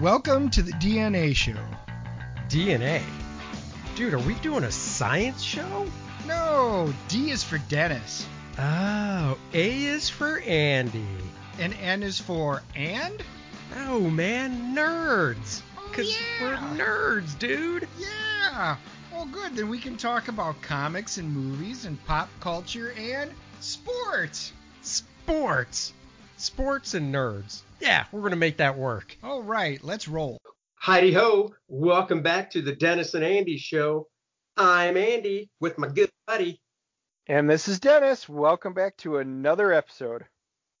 Welcome to the DNA show. DNA? Dude, are we doing a science show? No, D is for Dennis, Oh, A is for Andy. and N is for and? Oh man, nerds. Oh, Cause yeah. we're nerds, dude. Yeah. Well, good. Then we can talk about comics and movies and pop culture and sports. Sports. Sports and nerds. Yeah, we're gonna make that work. All right, let's roll. Heidi ho! Welcome back to the Dennis and Andy show. I'm Andy with my good buddy. And this is Dennis. Welcome back to another episode.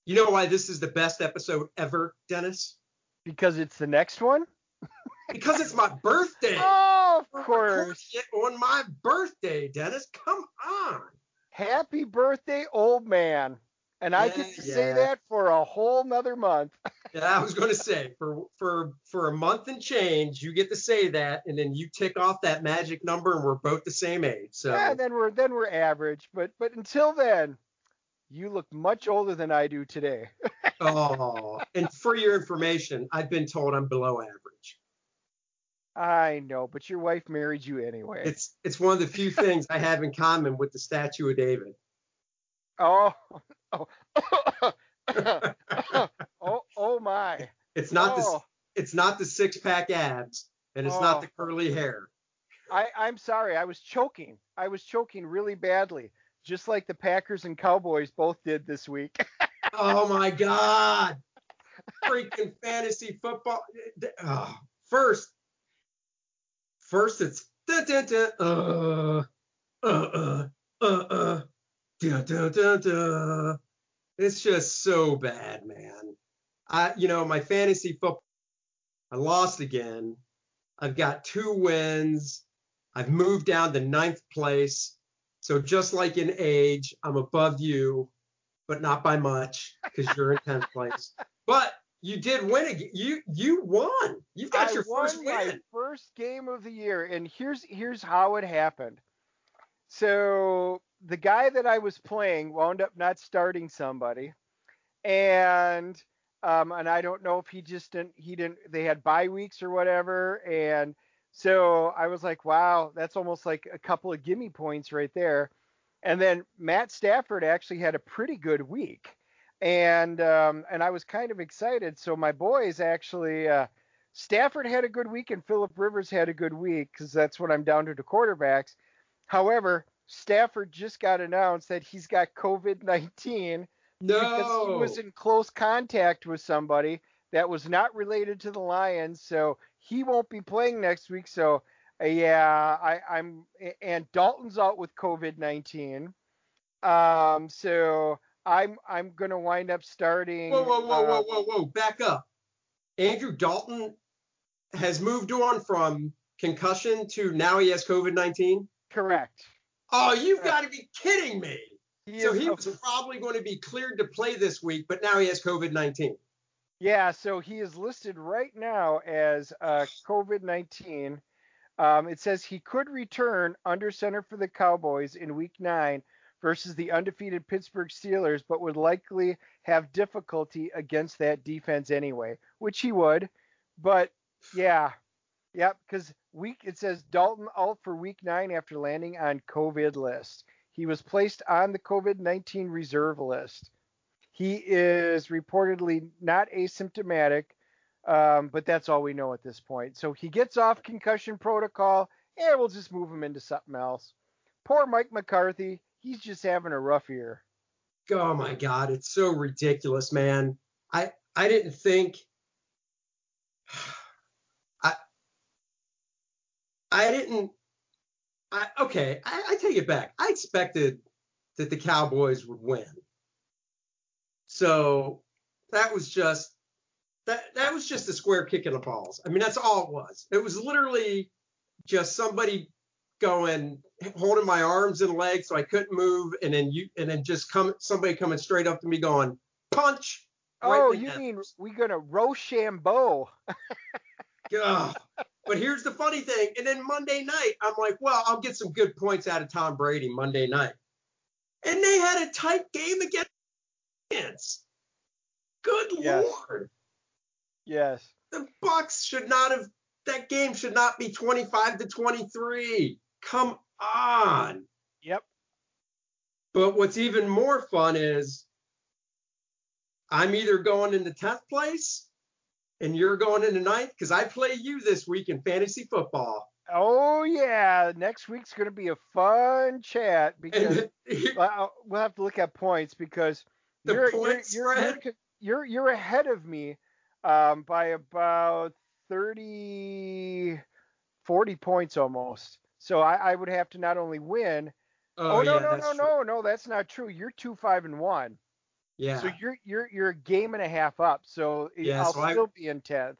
You know why this is the best episode ever, Dennis? Because it's the next one? Because it's my birthday. Oh, of course. recording on my birthday, Dennis. Come on. Happy birthday, old man. And I get to Yeah, say that for a whole nother month. Yeah, I was going to say for for for a month and change, you get to say that, and then you tick off that magic number, and we're both the same age. So Yeah, then we're then we're average. But but until then, you look much older than I do today. oh, and for your information, I've been told I'm below average. I know, but your wife married you anyway. It's it's one of the few things I have in common with the statue of David. oh, oh, oh, oh my. It's not oh, the it's not the six pack abs, and it's not Oh. the curly hair. I, I'm sorry. I was choking. I was choking really badly, just like the Packers and Cowboys both did this week. Oh my God! Freaking fantasy football. Oh, first, first it's da, da, da, uh, uh, uh, uh, uh, da, da, da, da. It's just so bad, man. I, you know, my fantasy football, I lost again. I've got two wins. I've moved down to ninth place. So just like in age, I'm above you, but not by much because you're in tenth place. But you did win again. You you won. You've got I your first won my win. first game of the year, and here's here's how it happened. So the guy that I was playing wound up not starting somebody, and um, and I don't know if he just didn't he didn't they had bye weeks or whatever, and so I was like, wow, that's almost like a couple of gimme points right there. And then Matt Stafford actually had a pretty good week, and um, and I was kind of excited. So my boys actually. Uh, Stafford had a good week and Philip Rivers had a good week because that's what I'm down to the quarterbacks. However, Stafford just got announced that he's got COVID 19 because he was in close contact with somebody that was not related to the Lions. So he won't be playing next week. So, uh, yeah, I, I'm, and Dalton's out with COVID 19. Um, so I'm, I'm going to wind up starting. Whoa, whoa, whoa, uh, whoa, whoa, whoa. Back up. Andrew Dalton has moved on from concussion to now he has COVID 19. Correct. Oh, you've got to be kidding me. He So he was probably going to be cleared to play this week, but now he has COVID 19. Yeah, so he is listed right now as uh, COVID 19. Um, it says he could return under center for the Cowboys in week nine versus the undefeated Pittsburgh Steelers, but would likely have difficulty against that defense anyway, which he would. But yeah, yep, because week it says Dalton out for week nine after landing on COVID list. He was placed on the COVID 19 reserve list. He is reportedly not asymptomatic, um, but that's all we know at this point. So he gets off concussion protocol, and we'll just move him into something else. Poor Mike McCarthy, he's just having a rough year. Oh my God, it's so ridiculous, man. I I didn't think I I didn't I okay, I, I take it back. I expected that the Cowboys would win. So that was just that that was just a square kick in the balls. I mean, that's all it was. It was literally just somebody going holding my arms and legs so I couldn't move, and then you and then just come somebody coming straight up to me going punch. right Oh, you mean we're gonna Rochambeau? Ugh. But here's the funny thing. And then Monday night, I'm like, well, I'll get some good points out of Tom Brady Monday night. And they had a tight game against the Giants. Good Yes. lord. Yes. The Bucs should not have. That game should not be 25 to 23. Come on. Yep. But what's even more fun is I'm either going in the 10th place and you're going into ninth because I play you this week in fantasy football. Oh yeah, next week's going to be a fun chat because well, we'll have to look at points because The you're, point you're, you're, you're you're ahead of me um, by about 30 40 points almost. So I, I would have to not only win. Oh, no yeah, no no true. no no that's not true. You're two five and one. Yeah. So you're you're you're a game and a half up. So Yeah, I'll so I- still be in tenth.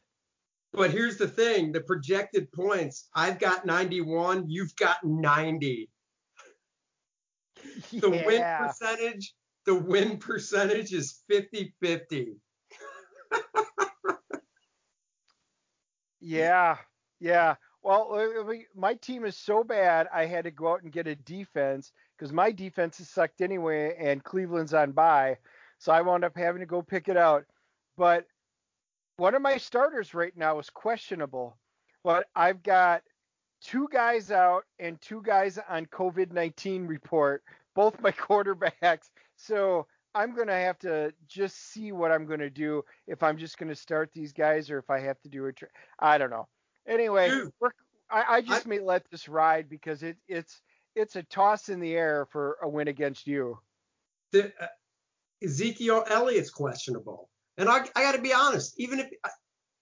But here's the thing the projected points I've got 91, you've got 90. The win percentage, the win percentage is 50 50. Yeah, yeah. Well, uh, my team is so bad, I had to go out and get a defense because my defense is sucked anyway, and Cleveland's on bye, so I wound up having to go pick it out. But one of my starters right now is questionable, but I've got two guys out and two guys on COVID 19 report, both my quarterbacks. So I'm going to have to just see what I'm going to do if I'm just going to start these guys or if I have to do a tra- I don't know. Anyway, Dude, we're, I, I just I- may let this ride because it, it's it's a toss in the air for a win against you. The, uh, Ezekiel Elliott's questionable. And I, I got to be honest, even if I,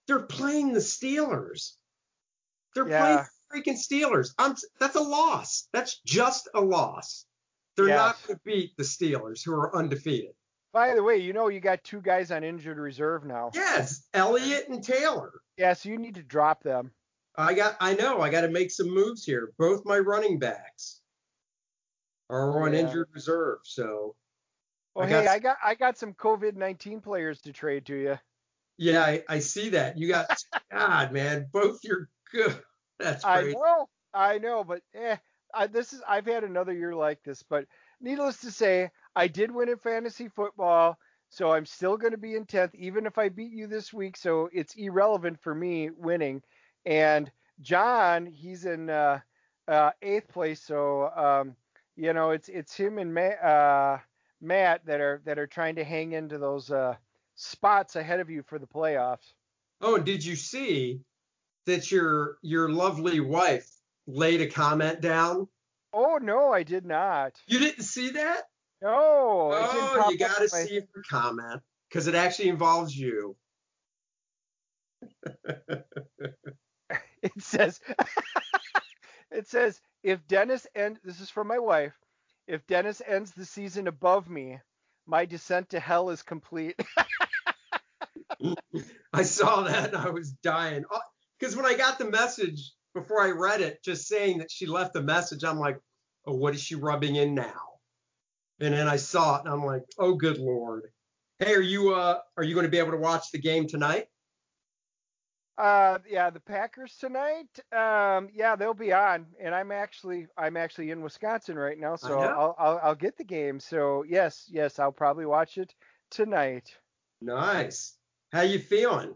they're playing the Steelers, they're Yeah. playing freaking Steelers. I'm, that's a loss. That's just a loss. They're not going to beat the Steelers, who are undefeated. By the way, you know you got two guys on injured reserve now. Yes, Elliott and Taylor. Yeah, so you need to drop them. I got. I know. I got to make some moves here. Both my running backs are on Yeah. injured reserve. So Well, I hey, got- I got I got some COVID nineteen players to trade to you. yeah, I, I see that. You got God, man. Both you're good. That's I great. know, I know, but eh, I, this is I've had another year like this. But needless to say, I did win in fantasy football, so I'm still going to be in tenth, even if I beat you this week. So it's irrelevant for me winning. And John, he's in uh, uh, eighth place, so um, you know it's it's him and Matt, uh, Matt that are that are trying to hang into those uh, spots ahead of you for the playoffs. Oh, and did you see that your your lovely wife laid a comment down? Oh no, I did not. You didn't see that? No, Oh, you got to my- see her comment because it actually involves you. It says, it says if Dennis and This is from my wife. If Dennis ends the season above me, my descent to hell is complete. I saw that and I was dying. Because when I got the message before I read it, just saying that she left a message, I'm like, oh, what is she rubbing in now? And then I saw it and I'm like, oh, good lord. Hey, are you uh are you going to be able to watch the game tonight? Uh, yeah, the Packers tonight. Um, yeah, they'll be on, and I'm actually I'm actually in Wisconsin right now, so. I'll, I'll I'll get the game. So yes, yes, I'll probably watch it tonight. Nice. How you feeling?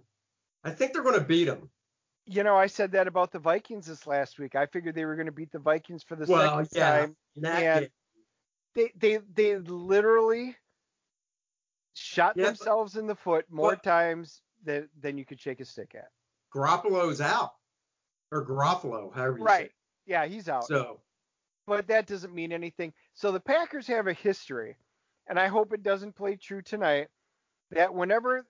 I think they're going to beat them. You know, I said that about the Vikings this last week. I figured they were going to beat the Vikings for the Well, second yeah. time. And- game. They they they literally shot Yeah, but- themselves in the foot more But- times than than you could shake a stick at. Garoppolo's out. Or Garofalo, however you say Right. it. Yeah, he's out. So but that doesn't mean anything. So the Packers have a history, and I hope it doesn't play true tonight. That whenever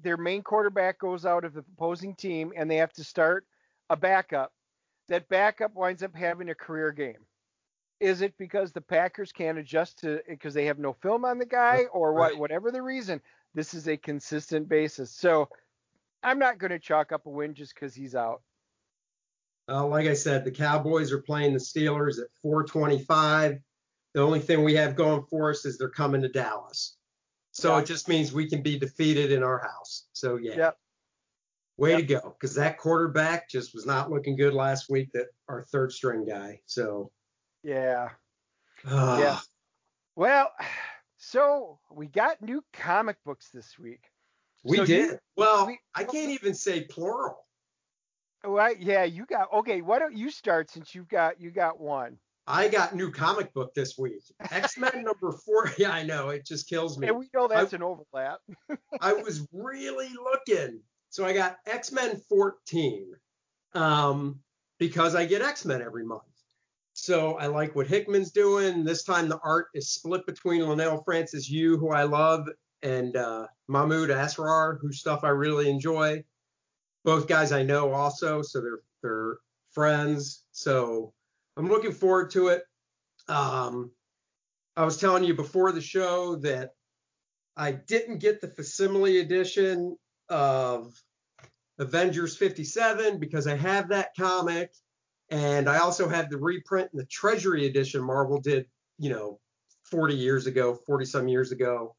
their main quarterback goes out of the opposing team and they have to start a backup, that backup winds up having a career game. Is it because the Packers can't adjust to because they have no film on the guy, or what? Right. Whatever the reason, this is a consistent basis. So I'm not going to chalk up a win just because he's out. Uh, like I said, the Cowboys are playing the Steelers at 425. The only thing we have going for us is they're coming to Dallas. So Yeah. it just means we can be defeated in our house. So yeah. Yep. Way Yep. to go. Because that quarterback just was not looking good last week, that our third string guy. So Yeah. uh, Yeah. Well, so we got new comic books this week. We So did. you- well, we- I can't even say plural. Right? Yeah, you got. Okay, why don't you start since you've got you got one. I got new comic book this week. X Men number four. Yeah, I know. It just kills me. And we know that's an overlap. I was really looking. So I got X Men 14 um, because I get X Men every month. So I like what Hickman's doing. This time the art is split between Leinil Francis Yu, who I love, and uh, Mahmoud Asrar, whose stuff I really enjoy. Both guys I know also, so they're they're friends. So I'm looking forward to it. Um, I was telling you before the show that I didn't get the facsimile edition of Avengers 57 because I have that comic, and I also have the reprint and the Treasury edition Marvel did, you know, 40 years ago, 40 some years ago.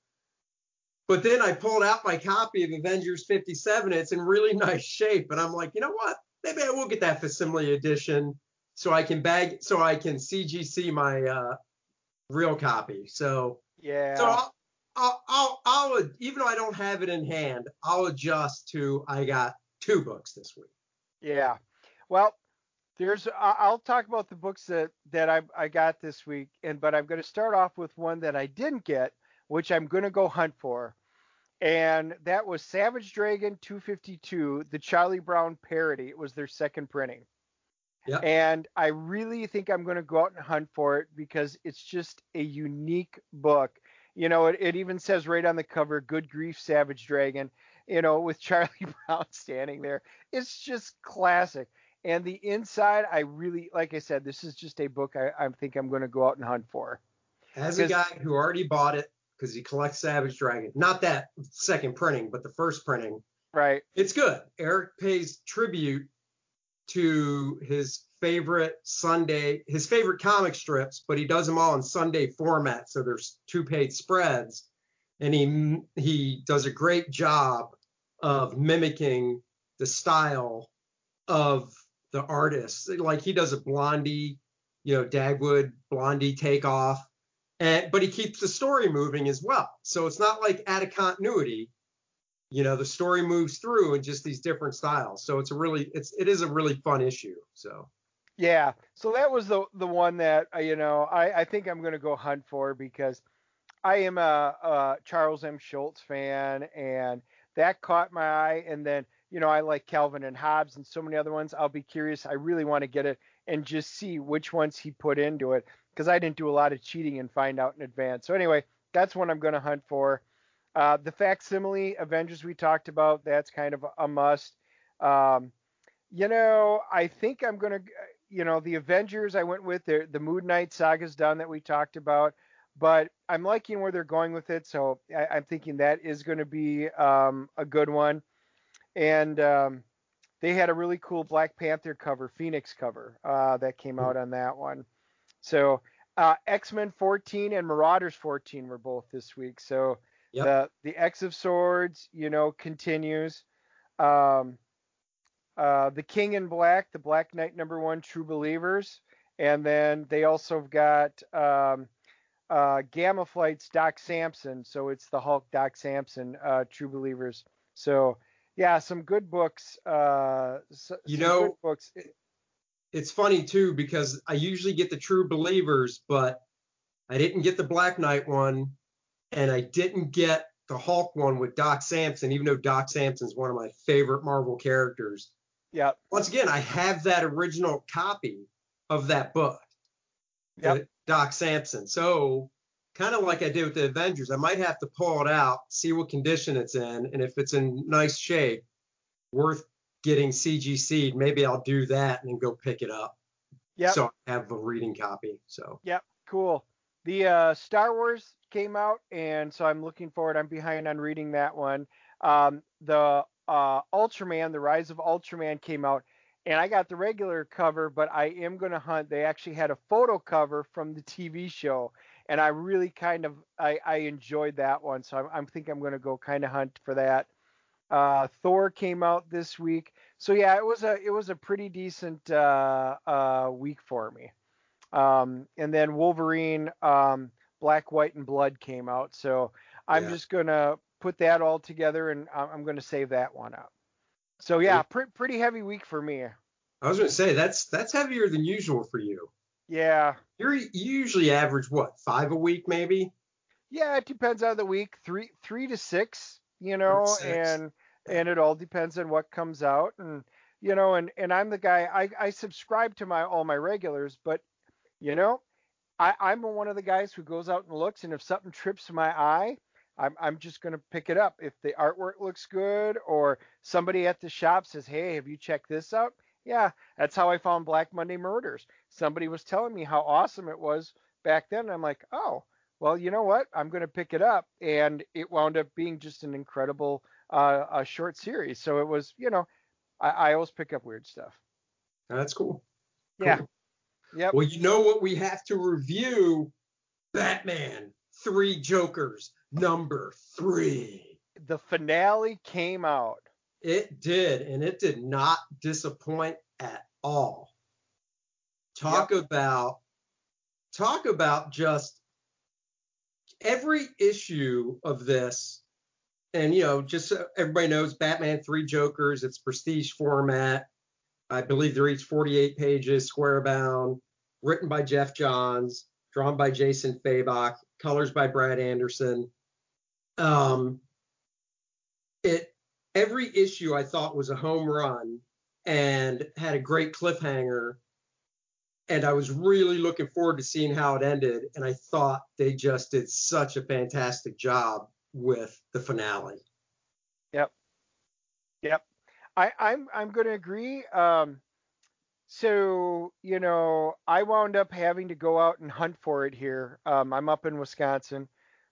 But then I pulled out my copy of Avengers 57. It's in really nice shape, and I'm like, you know what? Maybe I will get that facsimile edition so I can bag, so I can CGC my uh, real copy. So Yeah. so I'll, I'll, I'll, I'll, even though I don't have it in hand, I'll adjust to I got two books this week. Yeah. Well, there's I'll talk about the books that that I I got this week and but I'm going to start off with one that I didn't get, which I'm going to go hunt for. And that was Savage Dragon 252, the Charlie Brown parody. It was their second printing. And I really think I'm going to go out and hunt for it because it's just a unique book. You know, it, it even says right on the cover, Good Grief Savage Dragon, you know, with Charlie Brown standing there. It's just classic. And the inside, I really, like I said, this is just a book I, I think I'm going to go out and hunt for. As a guy who already bought it because he collects Savage Dragon, not that second printing, but the first printing, Right. it's good. Eric pays tribute to his favorite Sunday, his favorite comic strips, but he does them all in Sunday format. So there's two page spreads, and he he does a great job of mimicking the style of the artist. Like he does a Blondie, you know, Dagwood Blondie takeoff, and but he keeps the story moving as well. So it's not like out of continuity you know the story moves through in just these different styles so it's a really it's it is a really fun issue so Yeah. So that was the the one that uh, you know I I think I'm to go hunt for because I am a, a Charles M. Schulz fan and that caught my eye. And then you know I like Calvin and Hobbes and so many other ones. I'll be curious. I really want to get it and just see which ones he put into it because I didn't do a lot of cheating and find out in advance. So anyway, that's what I'm going to hunt for. Uh, the facsimile Avengers we talked about, that's kind of a must. Um, you know, I think I'm going to, you know, the Avengers I went with, the, the Moon Knight saga's done that we talked about, but I'm liking where they're going with it. So I, I'm thinking that is going to be um, a good one. And um, they had a really cool Black Panther cover, Phoenix cover uh, that came out on that one. So uh, X Men 14 and Marauders 14 were both this week. So Yep. the the X of Swords, you know, continues. Um, uh, the King in Black, the Black Knight number one, True Believers, and then they also have got um, uh, Gamma Flight's Doc Samson, so it's the Hulk Doc Samson, uh, True Believers. So yeah, some good books. Uh, s- You know, books. It's funny too because i usually get the true believers but i didn't get the black knight one and i didn't get the hulk one with doc samson even though doc samson's one of my favorite marvel characters. Yeah, once again i have that original copy of that book Yep. doc samson. So kind of like i did with the avengers i might have to pull it out see what condition it's in and if it's in nice shape worth getting cgc'd maybe i'll do that and then go pick it up yeah. so I have a reading copy. So Yep, cool. The uh, Star Wars came out, and so I'm looking forward. I'm behind on reading that one. Um, the uh, Ultraman, The Rise of Ultraman came out, and I got the regular cover, but I am going to hunt. They actually had a photo cover from the TV show, and I really kind of I, I enjoyed that one. So I'm, I'm think I'm going to go kind of hunt for that. Uh, Thor came out this week, so yeah, it was a it was a pretty decent uh, uh, week for me. Um, and then Wolverine, um, Black, White, and Blood came out. So I'm Yeah. just gonna put that all together, and I'm, to save that one up. So yeah, pre- pretty heavy week for me. I was going to say that's that's heavier than usual for you. Yeah. You're you usually average what five a week maybe. Yeah, it depends on the week. Three three to six, you know, Six. and and it all depends on what comes out and you know and and i'm the guy i i subscribe to my all my regulars but you know i i'm one of the guys who goes out and looks and if something trips my eye i'm i'm just going to pick it up. If the artwork looks good or somebody at the shop says hey have you checked this out? Yeah that's how i found black monday murders. Somebody was telling me how awesome it was back then i'm like oh well you know what? I'm going to pick it up and it wound up being just an incredible uh, a short series. So it was, you know, I, I always pick up weird stuff. That's cool. Yeah. Cool. Yep. Well, you know what we have to review? Batman Three Jokers number three. The finale came out. It did, and it did not disappoint at all. Talk about talk about just every issue of this, and you know, just so everybody knows Batman Three Jokers, it's prestige format. I believe they're each 48 pages, square bound, written by Geoff Johns, drawn by Jason Fabok, colors by Brad Anderson. Um, it every issue I thought was a home run and had a great cliffhanger. And I was really looking forward to seeing how it ended. And I thought they just did such a fantastic job with the finale. Yep. Yep. I, I'm I'm gonna agree. Um so, you know, I wound up having to go out and hunt for it here. Um, I'm up in Wisconsin.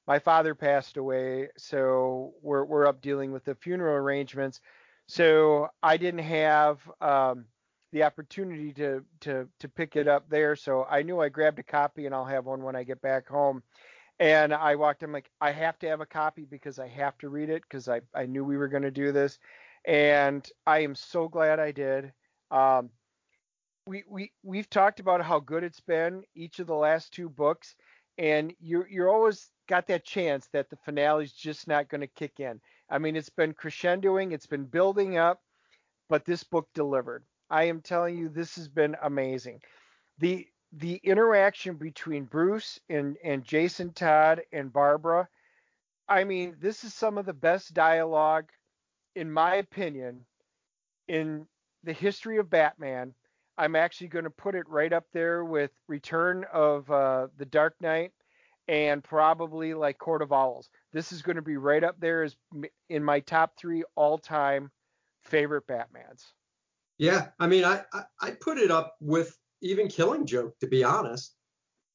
My father passed away, so we're we're up dealing with the funeral arrangements. So I didn't have um, the opportunity to to to pick it up there. So I knew I grabbed a copy, and I'll have one when I get back home. And I walked in like I have to have a copy because I have to read it because I I knew we were going to do this, and I am so glad I did. Um, we we we've talked about how good it's been each of the last two books, and you're you're always got that chance that the finale's just not going to kick in. I mean, it's been crescendoing, it's been building up, but this book delivered. I am telling you, this has been amazing. The the interaction between Bruce and and Jason Todd and Barbara, I mean, this is some of the best dialogue, in my opinion, in the history of Batman. I'm actually going to put it right up there with Return of uh, the Dark Knight and probably like Court of Owls. This is going to be right up there as in my top three all-time favorite Batmans. Yeah, I mean, I I, I put it up with even Killing Joke, to be honest.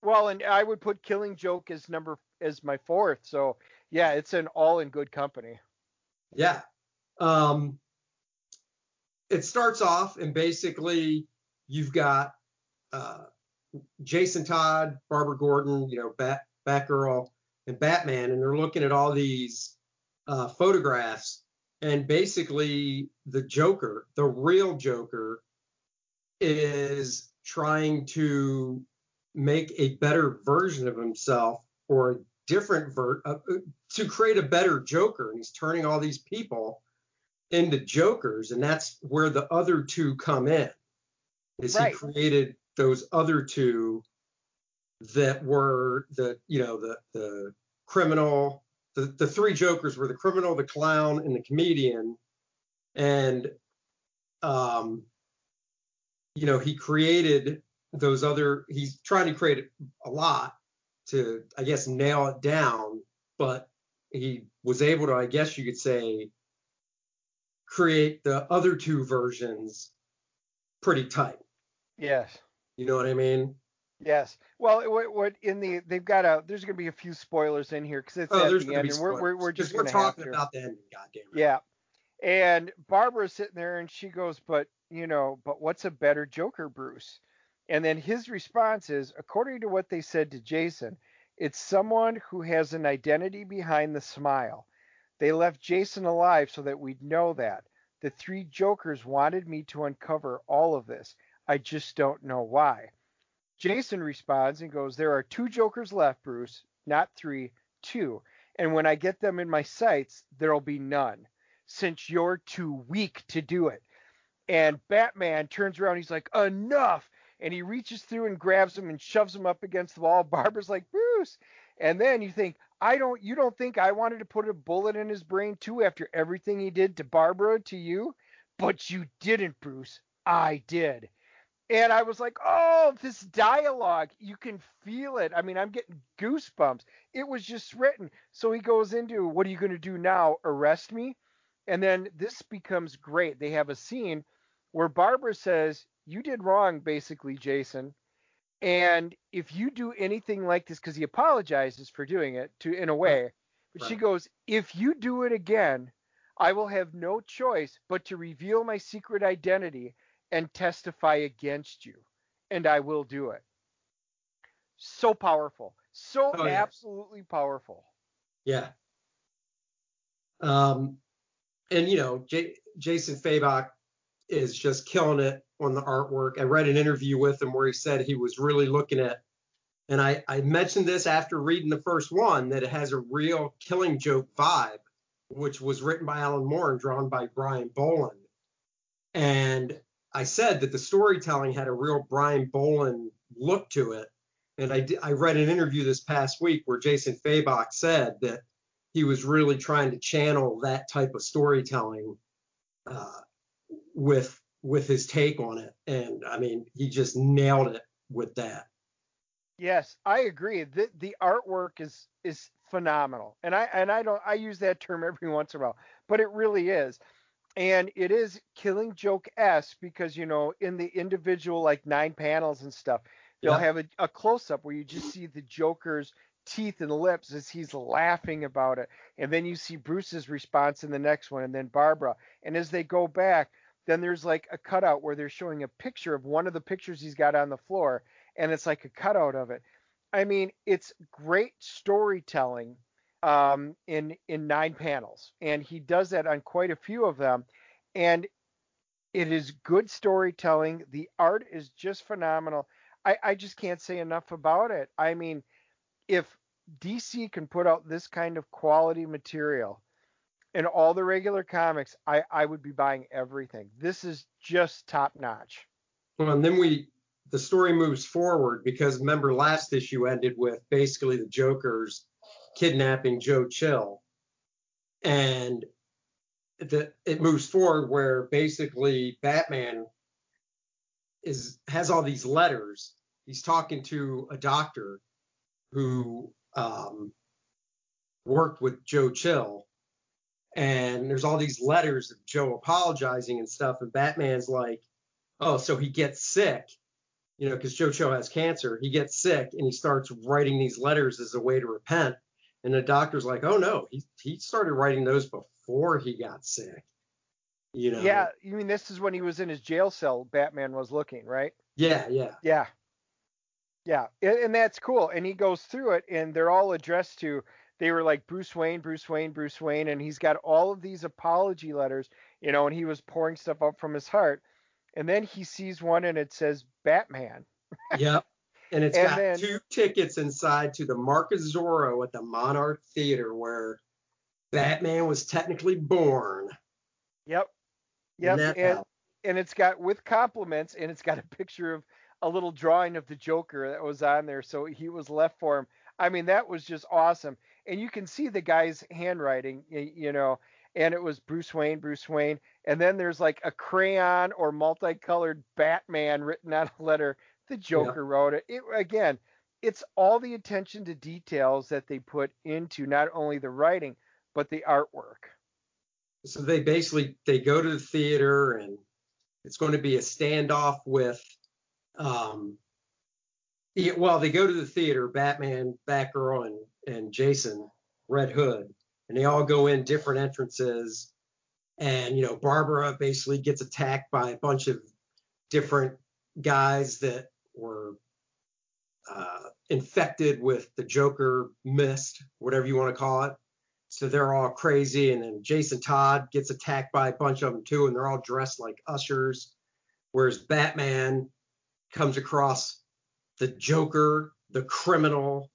Well, and I would put Killing Joke as number as my fourth. So yeah, it's an all in good company. Yeah. Um, it starts off and basically you've got uh, Jason Todd, Barbara Gordon, you know, Bat Batgirl, and Batman, and they're looking at all these uh, photographs, and basically the Joker, the real Joker, is trying to make a better version of himself or a different ver uh, uh, to create a better Joker, and he's turning all these people into Jokers, and that's where the other two come in. Is Right. he created those other two that were the you know the the criminal the, the three jokers were the criminal the clown and the comedian and um you know he created those other he's trying to create a lot to i guess nail it down but he was able to i guess you could say create the other two versions pretty tight Yes. you know what i mean Yes. Well, what, what in the they've got a there's going to be a few spoilers in here because it's oh at the end, and we're we're, we're just we're going to have talking to. about the ending goddamn it. Yeah. And Barbara's sitting there and she goes, But, you know, but what's a better Joker, Bruce? And then his response is, according to what they said to Jason, it's someone who has an identity behind the smile. They left Jason alive so that we'd know that. The three Jokers wanted me to uncover all of this. I just don't know why. Jason responds and goes, There are two Jokers left, Bruce, not three, two. And when I get them in my sights, there'll be none, since you're too weak to do it. And Batman turns around, he's like, enough. And he reaches through and grabs him and shoves him up against the wall. Barbara's like, Bruce. And then you think, I don't you don't think I wanted to put a bullet in his brain too after everything he did to Barbara to you? But you didn't, Bruce. I did. And I was like, oh, this dialogue, you can feel it. I mean, I'm getting goosebumps. It was just written. So he goes into, what are you going to do now? Arrest me? And then this becomes great. They have a scene where Barbara says, You did wrong, basically, Jason. And if you do anything like this, because he apologizes for doing it to in a way, but right. she goes, If you do it again, I will have no choice but to reveal my secret identity and testify against you. And I will do it. So powerful. So oh, yeah. absolutely powerful. Yeah. Um, and you know, J- Jason Fabok is just killing it on the artwork. I read an interview with him where he said he was really looking at, and I, I mentioned this after reading the first one that it has a real Killing Joke vibe, which was written by Alan Moore and drawn by Brian Bolland. And I said that the storytelling had a real Brian Bolland look to it. And I, I read an interview this past week where Jason Fabok said that he was really trying to channel that type of storytelling uh, with with his take on it, and I mean, he just nailed it with that. Yes, I agree. The the artwork is is phenomenal, and I and I don't I use that term every once in a while, but it really is, and it is Killing Joke s because you know in the individual like nine panels and stuff, they'll yeah. have a, a close up where you just see the Joker's teeth and lips as he's laughing about it, and then you see Bruce's response in the next one, and then Barbara, and as they go back then there's like a cutout where they're showing a picture of one of the pictures he's got on the floor and it's like a cutout of it. I mean it's great storytelling um, in in nine panels and he does that on quite a few of them. And it is good storytelling. The art is just phenomenal. I i just can't say enough about it. I mean if dc can put out this kind of quality material in all the regular comics, I, I would be buying everything. This is just top notch. Well, and then we the story moves forward because remember last issue ended with basically the Joker's kidnapping Joe Chill, and the, it moves forward where basically Batman is has all these letters. He's talking to a doctor who um, worked with Joe Chill and there's all these letters of Joe apologizing and stuff, and Batman's like, oh, so he gets sick, you know, because Joe Chill has cancer. He gets sick and he starts writing these letters as a way to repent. And the doctor's like, oh no, he he started writing those before he got sick. You know. Yeah, you mean this is when he was in his jail cell? Batman was looking, right? Yeah, yeah. Yeah. Yeah, and that's cool. And he goes through it, and they're all addressed to they were like Bruce Wayne, Bruce Wayne, Bruce Wayne, and he's got all of these apology letters, you know, and he was pouring stuff up from his heart. And then he sees one and it says Batman. yep. And it's and got then, two tickets inside to the Mark of Zorro at the Monarch Theater where Batman was technically born. Yep. Yep. And, and it's got with compliments and it's got a picture of a little drawing of the Joker that was on there. So he was left for him. I mean, that was just awesome and you can see the guy's handwriting, you know, and it was Bruce Wayne, Bruce Wayne, and then there's like a crayon or multicolored Batman written on a letter. The Joker yeah. wrote it. It again, it's all the attention to details that they put into not only the writing but the artwork. So they basically they go to the theater and it's going to be a standoff with um, yeah, well, they go to the theater, Batman, Batgirl, and and Jason, Red Hood, and they all go in different entrances. And you know, Barbara basically gets attacked by a bunch of different guys that were uh, infected with the Joker mist, whatever you want to call it. So they're all crazy, and then Jason Todd gets attacked by a bunch of them too, and they're all dressed like ushers. Whereas Batman comes across the Joker, the criminal,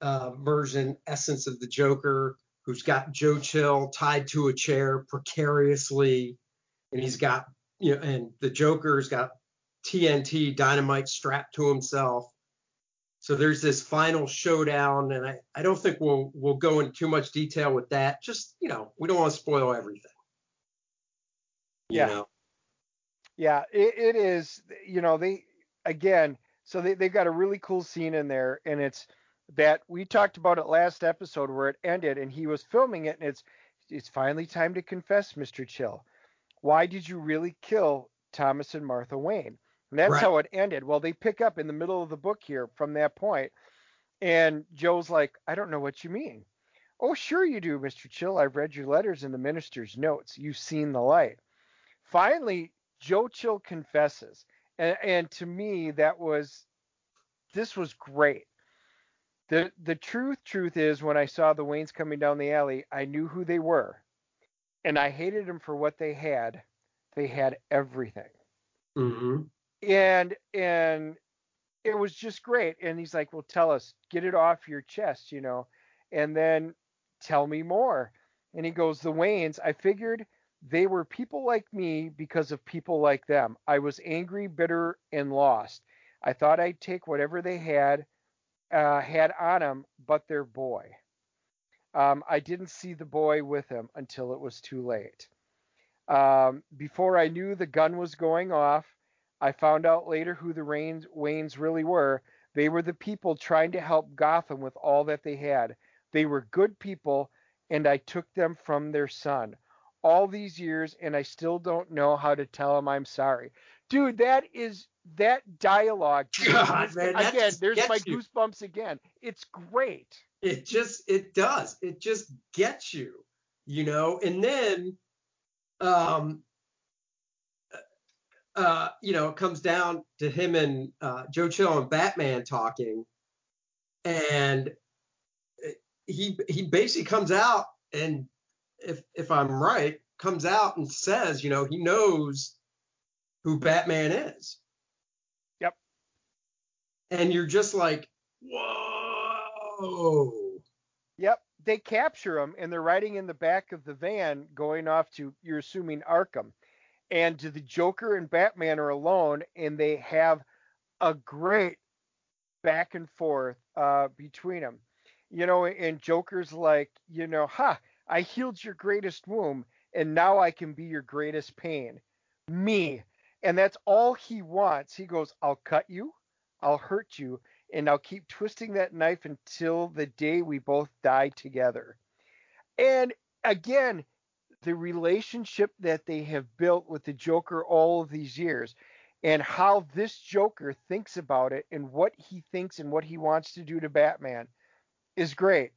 uh, version essence of the Joker, who's got Joe Chill tied to a chair precariously, and he's got you know, and the Joker's got TNT dynamite strapped to himself. So there's this final showdown, and I, I don't think we'll we'll go into too much detail with that. Just you know, we don't want to spoil everything. Yeah. know? Yeah, it, it is. You know, they again, so they they've got a really cool scene in there, and it's that we talked about it last episode where it ended, and he was filming it, and it's it's finally time to confess, Mr. Chill. Why did you really kill Thomas and Martha Wayne? And that's Right. how it ended. Well, they pick up in the middle of the book here from that point, and Joe's like, I don't know what you mean. Oh, sure you do, Mr. Chill. I've read your letters and the minister's notes. You've seen the light. Finally, Joe Chill confesses. And, and to me, that was, this was great. The, the truth, truth is, when I saw the Waynes coming down the alley, I knew who they were. And I hated them for what they had. They had everything Mm-hmm. and and it was just great and he's like well tell us get it off your chest you know and then tell me more and he goes the waynes i figured they were people like me because of people like them i was angry bitter and lost i thought i'd take whatever they had uh, had on them, but their boy um, i didn't see the boy with him until it was too late um, before I knew the gun was going off, I found out later who the Rains, Waynes really were. They were the people trying to help Gotham with all that they had. They were good people, and I took them from their son. All these years, and I still don't know how to tell him I'm sorry. Dude, that is that dialogue. God, man, that again, there's my you. goosebumps again. It's great. It just it does. It just gets you, you know. And then, um, uh, you know, it comes down to him and uh, Joe Chill and Batman talking, and he he basically comes out and if if I'm right, comes out and says, you know, he knows who Batman is. Yep. And you're just like, whoa. Yep, they capture him and they're riding in the back of the van going off to you're assuming Arkham. And the Joker and Batman are alone and they have a great back and forth uh, between them. You know, and Joker's like, you know, ha, I healed your greatest wound and now I can be your greatest pain. Me. And that's all he wants. He goes, I'll cut you, I'll hurt you, and I'll keep twisting that knife until the day we both die together. And again, the relationship that they have built with the Joker all of these years and how this Joker thinks about it and what he thinks and what he wants to do to Batman is great.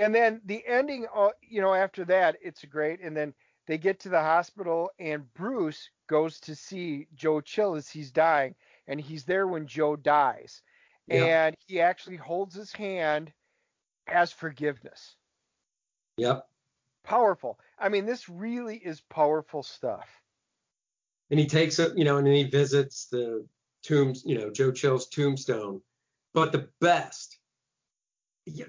And then the ending, uh, you know, after that, it's great. And then they get to the hospital and Bruce goes to see Joe Chill as he's dying. And he's there when Joe dies Yeah. and he actually holds his hand as forgiveness. Yep. Powerful. I mean, this really is powerful stuff. and he takes it, you know, and then he visits the tombs, you know, Joe Chill's tombstone. But the best,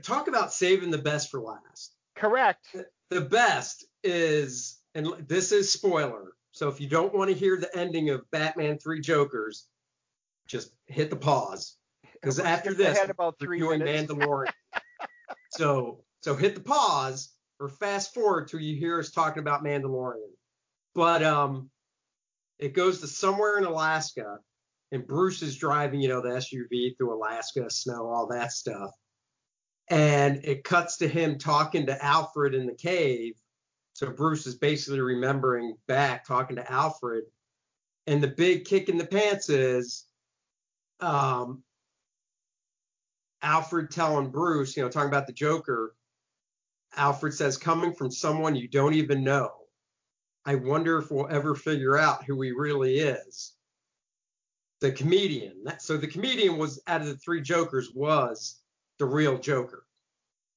talk about saving the best for last. Correct. The best is, and this is spoiler. So if you don't want to hear the ending of Batman Three Jokers, just hit the pause because after this, about we're three doing minutes. Mandalorian. so so hit the pause or fast forward till you hear us talking about Mandalorian. But um, it goes to somewhere in Alaska, and Bruce is driving, you know, the SUV through Alaska, snow, all that stuff. And it cuts to him talking to Alfred in the cave. So Bruce is basically remembering back talking to Alfred. And the big kick in the pants is um, Alfred telling Bruce, you know, talking about the Joker. Alfred says, coming from someone you don't even know. I wonder if we'll ever figure out who he really is. The comedian. So the comedian was out of the three Jokers was the real Joker.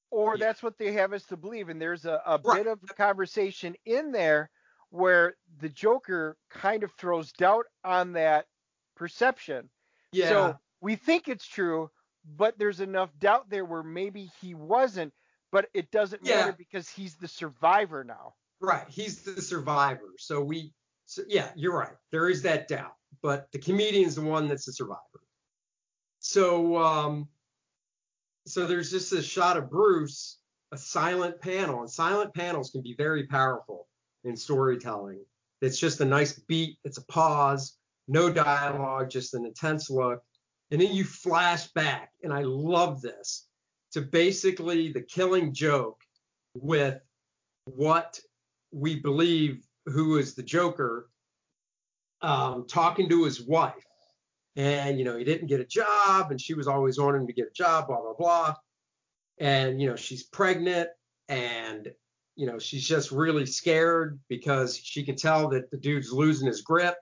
Or Yeah. that's what they have us to believe. And there's a, a Right. bit of conversation in there where the Joker kind of throws doubt on that perception. Yeah. So we think it's true, but there's enough doubt there where maybe he wasn't, but it doesn't Yeah. matter because he's the survivor now. Right. He's the survivor. So we, so yeah, you're right. There is that doubt, but the comedian's the one that's the survivor. So, um, so there's just this shot of Bruce, a silent panel, and silent panels can be very powerful in storytelling. It's just a nice beat. It's a pause, no dialogue, just an intense look. And then you flash back, and I love this, to basically the killing joke with what we believe who is the Joker um, talking to his wife. And, you know, he didn't get a job and she was always wanting to get a job, blah, blah, blah. And, you know, she's pregnant and, you know, she's just really scared because she can tell that the dude's losing his grip.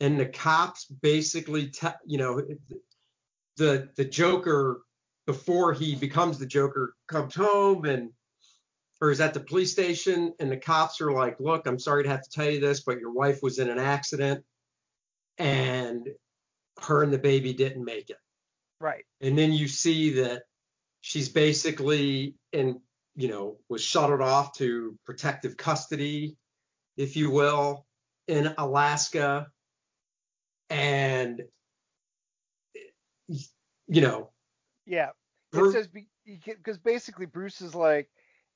And the cops basically, te- you know, the the Joker before he becomes the Joker comes home and or is at the police station and the cops are like, look, I'm sorry to have to tell you this, but your wife was in an accident and her and the baby didn't make it. Right. And then you see that she's basically in, you know, was shuttled off to protective custody, if you will, in Alaska. And, you know, Yeah. It says because basically Bruce is like,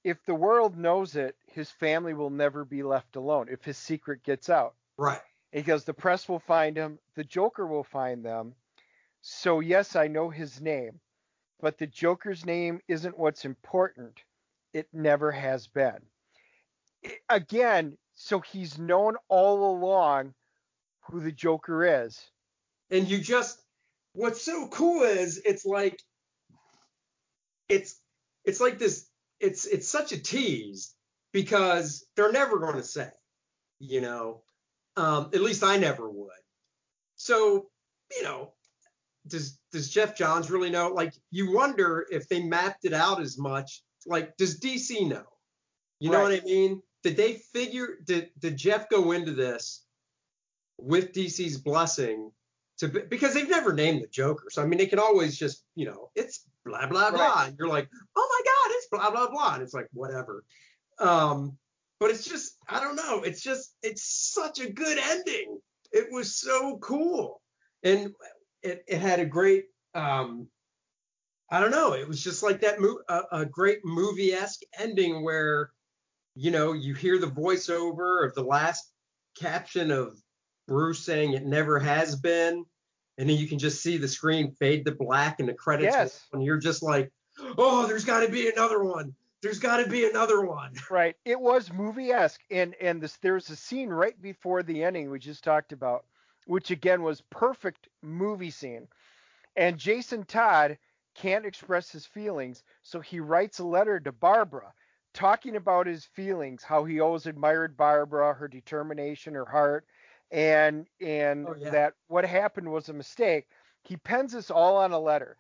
if the world knows it, his family will never be left alone if his secret gets out. right. He goes, the press will find him, the Joker will find them. So yes, I know his name, but the Joker's name isn't what's important. It never has been. I- again, so he's known all along who the Joker is. and you just what's so cool is it's like it's it's like this it's it's such a tease because they're never going to say you know um at least i never would. So you know does does geoff johns really know? Like you wonder if they mapped it out as much. Like does dc know? You know what i mean? Did they figure did did geoff go into this with dc's blessing to be, because they've never named the Joker. So I mean, they can always just you know it's blah blah blah, Right. and you're like, oh my god, it's blah blah blah, and it's like whatever. Um, but it's just I don't know. It's just it's such a good ending. It was so cool, and it, it had a great um, I don't know. It was just like that mo- a, a great movie esque ending where you know you hear the voiceover of the last caption of Bruce saying it never has been, and then you can just see the screen fade to black and the credits, Yes. and you're just like, oh, there's got to be another one. There's got to be another one. Right. It was movie esque, and and this there's a scene right before the ending we just talked about, which again was perfect movie scene, and Jason Todd can't express his feelings, so he writes a letter to Barbara, talking about his feelings, how he always admired Barbara, her determination, her heart, and and Oh, yeah. that what happened was a mistake. He pens this all on a letter,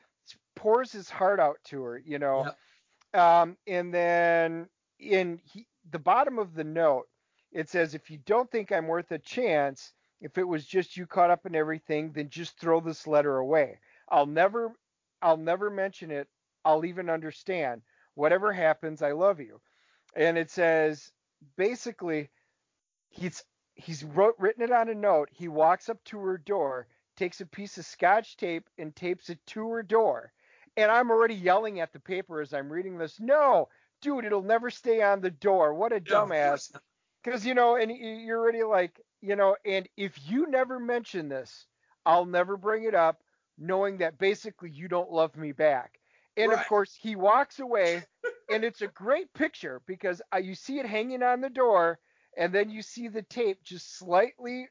pours his heart out to her, you know. Yep. Um, and then in he, the bottom of the note, it says, if you don't think I'm worth a chance, if it was just you caught up in everything, then just throw this letter away. I'll never, I'll never mention it. I'll even understand. Whatever happens, I love you. And it says, basically, he's he's wrote written it on a note. He walks up to her door, takes a piece of scotch tape and tapes it to her door. And I'm already yelling at the paper as I'm reading this. No, dude, it'll never stay on the door. What a dumbass. Because you know, and you're already like, you know, and if you never mention this, I'll never bring it up, knowing that basically you don't love me back. And of course, he walks away, and it's a great picture because uh, you see it hanging on the door, and then you see the tape just slightly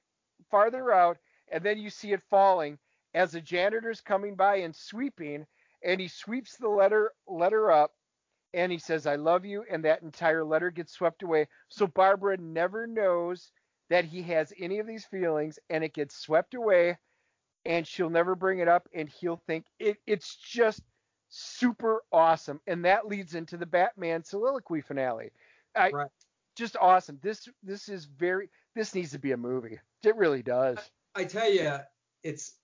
farther out, and then you see it falling as the janitor's coming by and sweeping, and he sweeps the letter letter up, and he says, "I love you," and that entire letter gets swept away. So Barbara never knows that he has any of these feelings, and it gets swept away, and she'll never bring it up, and he'll think it. It's just super awesome, and that leads into the Batman soliloquy finale. I, Right. Just awesome. This this is very. This needs to be a movie. It really does. I tell you, it's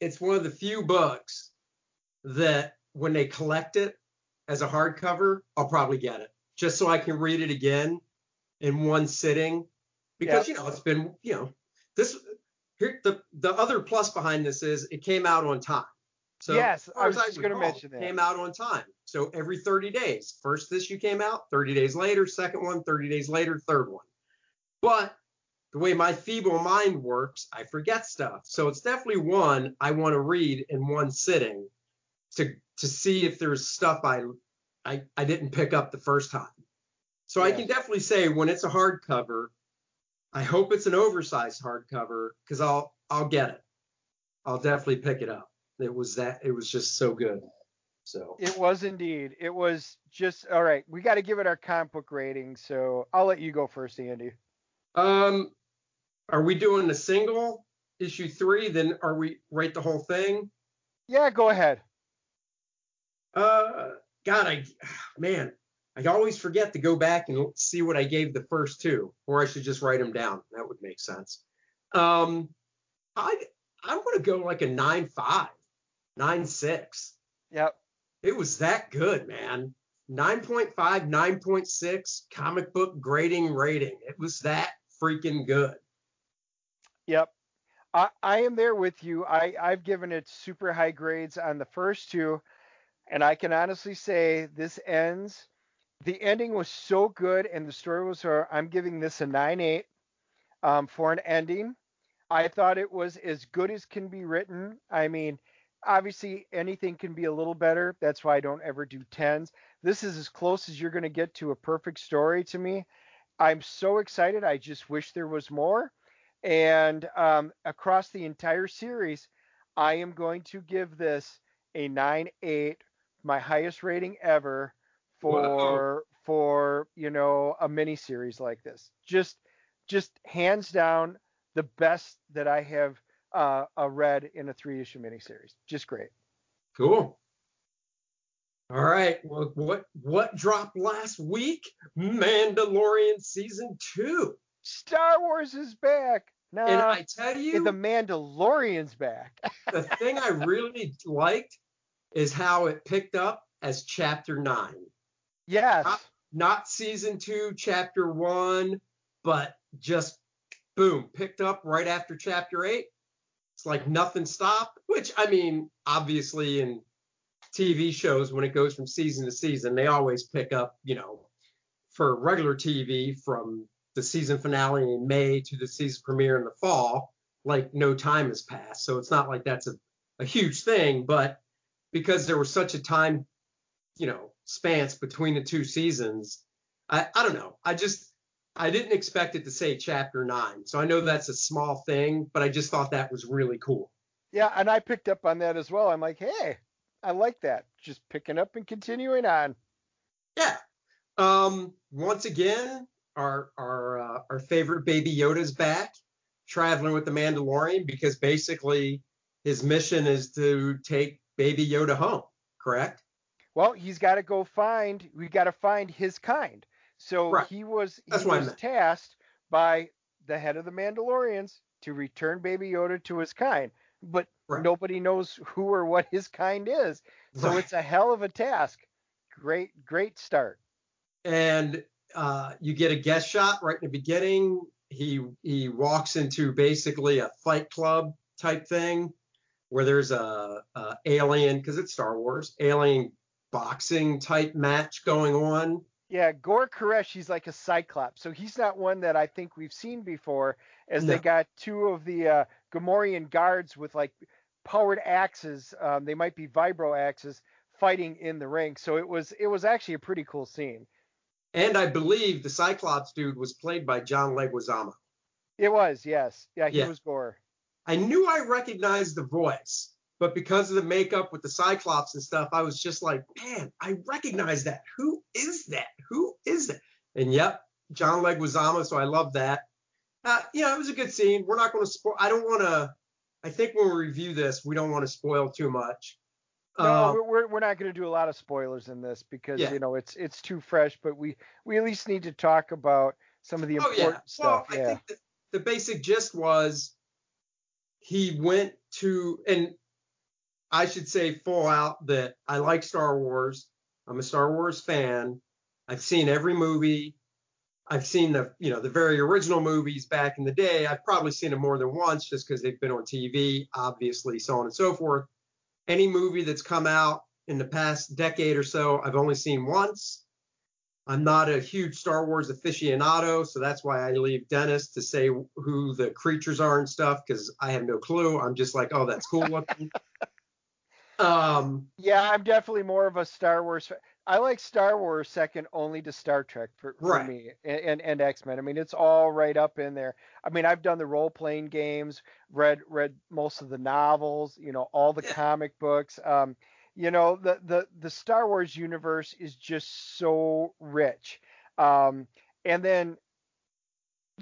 it's one of the few books that when they collect it as a hardcover, I'll probably get it just so I can read it again in one sitting because you know it's been you know this here the the other plus behind this is it came out on time. So yes, I was just going to mention that. Came out on time. So every 30 days. First issue came out, 30 days later, second one, 30 days later, third one. But the way my feeble mind works, I forget stuff. So it's definitely one I want to read in one sitting to to see if there's stuff I I, I didn't pick up the first time. So I can definitely say when it's a hardcover, I hope it's an oversized hardcover because I'll I'll get it. I'll definitely pick it up. It was that it was just so good. So It was indeed. It was just all right. We got to give it our comic book rating. So I'll let you go first, Andy. um are we doing the single issue three? Then are we rate the whole thing? Yeah, go ahead. Uh God, I man, I always forget to go back and see what I gave the first two, or I should just write them down. That would make sense. Um, I I'm gonna go like a nine five, nine six. Yep. It was that good, man. 9.5, 9.6 comic book grading rating. It was that freaking good. Yep. I, I am there with you. I, I've given it super high grades on the first two, and I can honestly say this ends. The ending was so good, and the story was. I'm giving this a 9.8 um, for an ending. I thought it was as good as can be written. I mean, obviously anything can be a little better. That's why I don't ever do tens. This is as close as you're going to get to a perfect story to me. I'm so excited. I just wish there was more. And um, across the entire series, I am going to give this a 9.8, my highest rating ever for for you know a mini series like this. Just just hands down the best that I have uh, uh, read in a three issue miniseries. Just great. Cool. All right. Well, what what dropped last week? Mandalorian season two. Star Wars is back. No, And I tell you, the Mandalorian's back. the thing I really liked is how it picked up as chapter nine. yes. Ah. Not season two, chapter one, but just boom, picked up right after chapter eight. It's like nothing stopped, which I mean, obviously in TV shows, when it goes from season to season, they always pick up, you know, for regular TV from the season finale in May to the season premiere in the fall, like no time has passed. So it's not like that's a, a huge thing, but because there was such a time, you know, spans between the two seasons, I, I don't know. I just I didn't expect it to say chapter nine. So I know that's a small thing, but I just thought that was really cool. Yeah, and I picked up on that as well. I'm like, hey, I like that. Just picking up and continuing on. Yeah. Um, once again, our our uh, our favorite Baby Yoda's back, traveling with the Mandalorian because basically his mission is to take Baby Yoda home. Correct? Well, he's got to go find. We got to find his kind. So Right. he was he That's what was tasked by the head of the Mandalorians to return Baby Yoda to his kind, but Right. nobody knows who or what his kind is. So Right. it's a hell of a task. Great, great start. and uh, you get a guest shot right in the beginning. He he walks into basically a fight club type thing where there's a, a alien because it's Star Wars alien boxing type match going on. Yeah, Gor Koresh, he's like a cyclops. So he's not one that I think we've seen before, as they got two of the uh, Gamorrean guards with like powered axes. Um, they might be vibro axes fighting in the ring. So it was it was actually a pretty cool scene. And I believe the Cyclops dude was played by John Leguizamo. It was, yes. Yeah, he Yeah. was Gor. I knew I recognized the voice, but because of the makeup with the Cyclops and stuff, I was just like, man, I recognize that. Who is that? Who is that? And yep, John Leguizamo. So I love that. Uh, yeah, it was a good scene. We're not going to spoil. I don't want to. I think when we review this, we don't want to spoil too much. No, Uh, we're- we're we're not going to do a lot of spoilers in this because Yeah. you know it's it's too fresh. But we we at least need to talk about some of the oh important yeah. stuff. Well, yeah. I think the, the basic gist was he went to and I should say full out that I like Star Wars. I'm a Star Wars fan. I've seen every movie. I've seen the you know the very original movies back in the day. I've probably seen them more than once just because they've been on TV, obviously, so on and so forth. Any movie that's come out in the past decade or so, I've only seen once. I'm not a huge Star Wars aficionado, so that's why I leave Dennis to say who the creatures are and stuff because I have no clue. I'm just like, oh, that's cool looking. um, Yeah, I'm definitely more of a Star Wars. Fan. I like Star Wars second only to Star Trek for, for Right. me and, and, and X Men. I mean, it's all right up in there. I mean, I've done the role playing games, read read most of the novels, you know, all the Yeah. comic books. Um, you know, the the the Star Wars universe is just so rich. Um, and then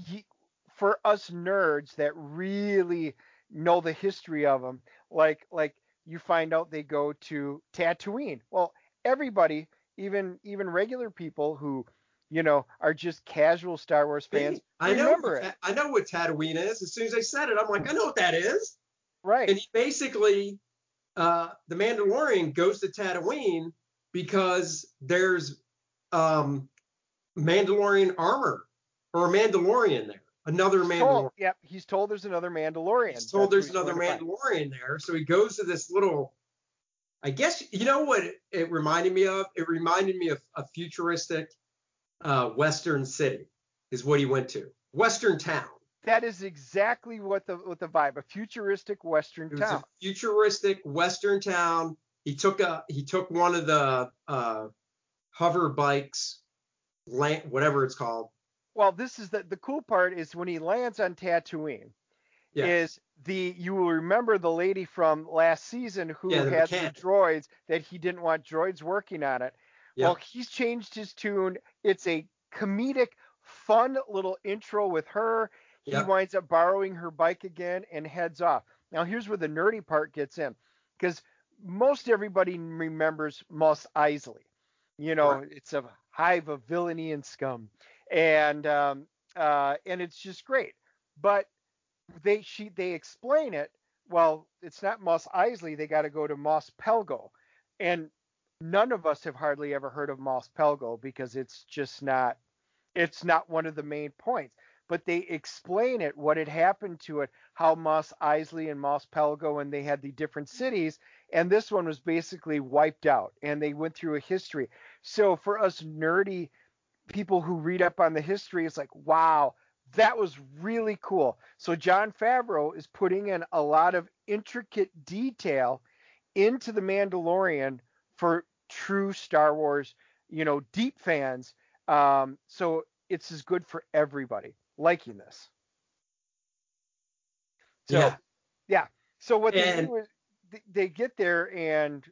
ye- for us nerds that really know the history of them, like like you find out they go to Tatooine. Well, everybody, even even regular people who, you know, are just casual Star Wars fans, I know. remember what it. I know what Tatooine is. As soon as they said it, I'm like, I know what that is. right? And he basically, uh, the Mandalorian goes to Tatooine because there's um, Mandalorian armor or a Mandalorian there, another He's Mandalorian. told, yep, he's told there's another Mandalorian. He's told That's there's another going to find. Mandalorian there, so he goes to this little. I guess you know what it, it reminded me of. It reminded me of a futuristic uh, Western city, is what he went to. Western town. That is exactly what the what the vibe, a futuristic Western It was town. a futuristic Western town. He took a he took one of the uh, hover bikes, land, whatever it's called. Well, this is the the cool part is when he lands on Tatooine. Yeah. Is the you will remember the lady from last season who Yeah, the had mechanic. the droids that he didn't want droids working on it. Yeah. Well, he's changed his tune. It's a comedic, fun little intro with her. He Yeah. winds up borrowing her bike again and heads off. Now, here's where the nerdy part gets in because most everybody remembers Mos Eisley. You know, Right. it's a hive of villainy and scum, and um, uh, and it's just great. But they she they explain it. Well, it's not Mos Eisley. They got to go to Mos Pelgo, and none of us have hardly ever heard of Mos Pelgo because it's just not it's not one of the main points. But they explain it, what had happened to it, how Mos Eisley and Mos Pelgo and they had the different cities, and this one was basically wiped out, and they went through a history. So for us nerdy people who read up on the history, it's like, wow, that was really cool. So Jon Favreau is putting in a lot of intricate detail into the Mandalorian for true Star Wars, you know, deep fans. Um, so it's as good for everybody liking this. So Yeah. yeah. So what they do is they, they get there and